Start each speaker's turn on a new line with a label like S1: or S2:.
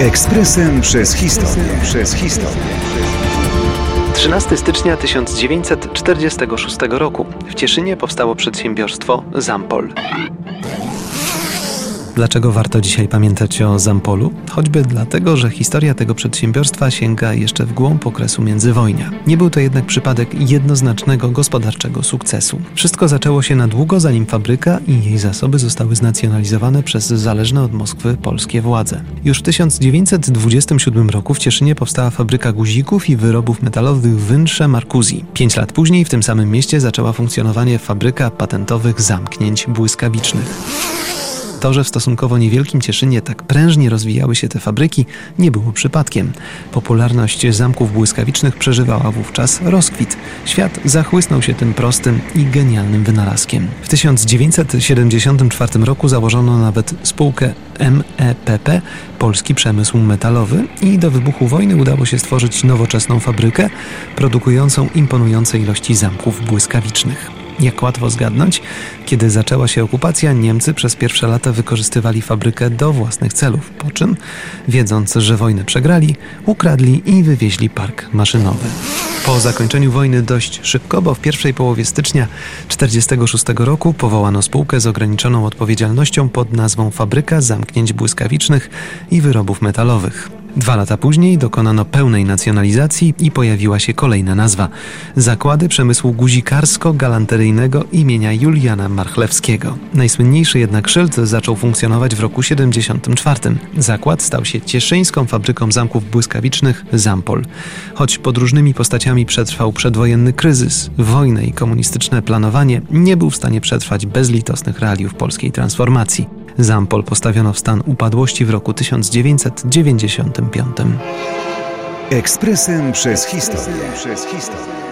S1: Ekspresem przez historię. Przez historię.
S2: 13 stycznia 1946 roku w Cieszynie powstało przedsiębiorstwo Zampol. Dlaczego warto dzisiaj pamiętać o Zampolu? Choćby dlatego, że historia tego przedsiębiorstwa sięga jeszcze w głąb okresu międzywojnia. Nie był to jednak przypadek jednoznacznego gospodarczego sukcesu. Wszystko zaczęło się na długo, zanim fabryka i jej zasoby zostały znacjonalizowane przez zależne od Moskwy polskie władze. Już w 1927 roku w Cieszynie powstała fabryka guzików i wyrobów metalowych Wynsze Markuzi. Pięć lat później w tym samym mieście zaczęła funkcjonowanie fabryka patentowych zamknięć błyskawicznych. To, że w stosunkowo niewielkim Cieszynie tak prężnie rozwijały się te fabryki, nie było przypadkiem. Popularność zamków błyskawicznych przeżywała wówczas rozkwit. Świat zachłysnął się tym prostym i genialnym wynalazkiem. W 1974 roku założono nawet spółkę MEPP, Polski Przemysł Metalowy i do wybuchu wojny udało się stworzyć nowoczesną fabrykę produkującą imponujące ilości zamków błyskawicznych. Jak łatwo zgadnąć, kiedy zaczęła się okupacja, Niemcy przez pierwsze lata wykorzystywali fabrykę do własnych celów, po czym, wiedząc, że wojnę przegrali, ukradli i wywieźli park maszynowy. Po zakończeniu wojny dość szybko, bo w pierwszej połowie stycznia 1946 roku powołano spółkę z ograniczoną odpowiedzialnością pod nazwą Fabryka Zamknięć Błyskawicznych i Wyrobów Metalowych. Dwa lata później dokonano pełnej nacjonalizacji i pojawiła się kolejna nazwa Zakłady Przemysłu Guzikarsko-Galanteryjnego imienia Juliana Marchlewskiego. Najsłynniejszy jednak szyld zaczął funkcjonować w roku 74. Zakład stał się cieszyńską fabryką zamków błyskawicznych Zampol. Choć pod różnymi postaciami przetrwał przedwojenny kryzys, wojnę i komunistyczne planowanie, nie był w stanie przetrwać bezlitosnych realiów polskiej transformacji. Zampol postawiono w stan upadłości w roku 1995.
S1: Ekspresem przez historię. Przez historię.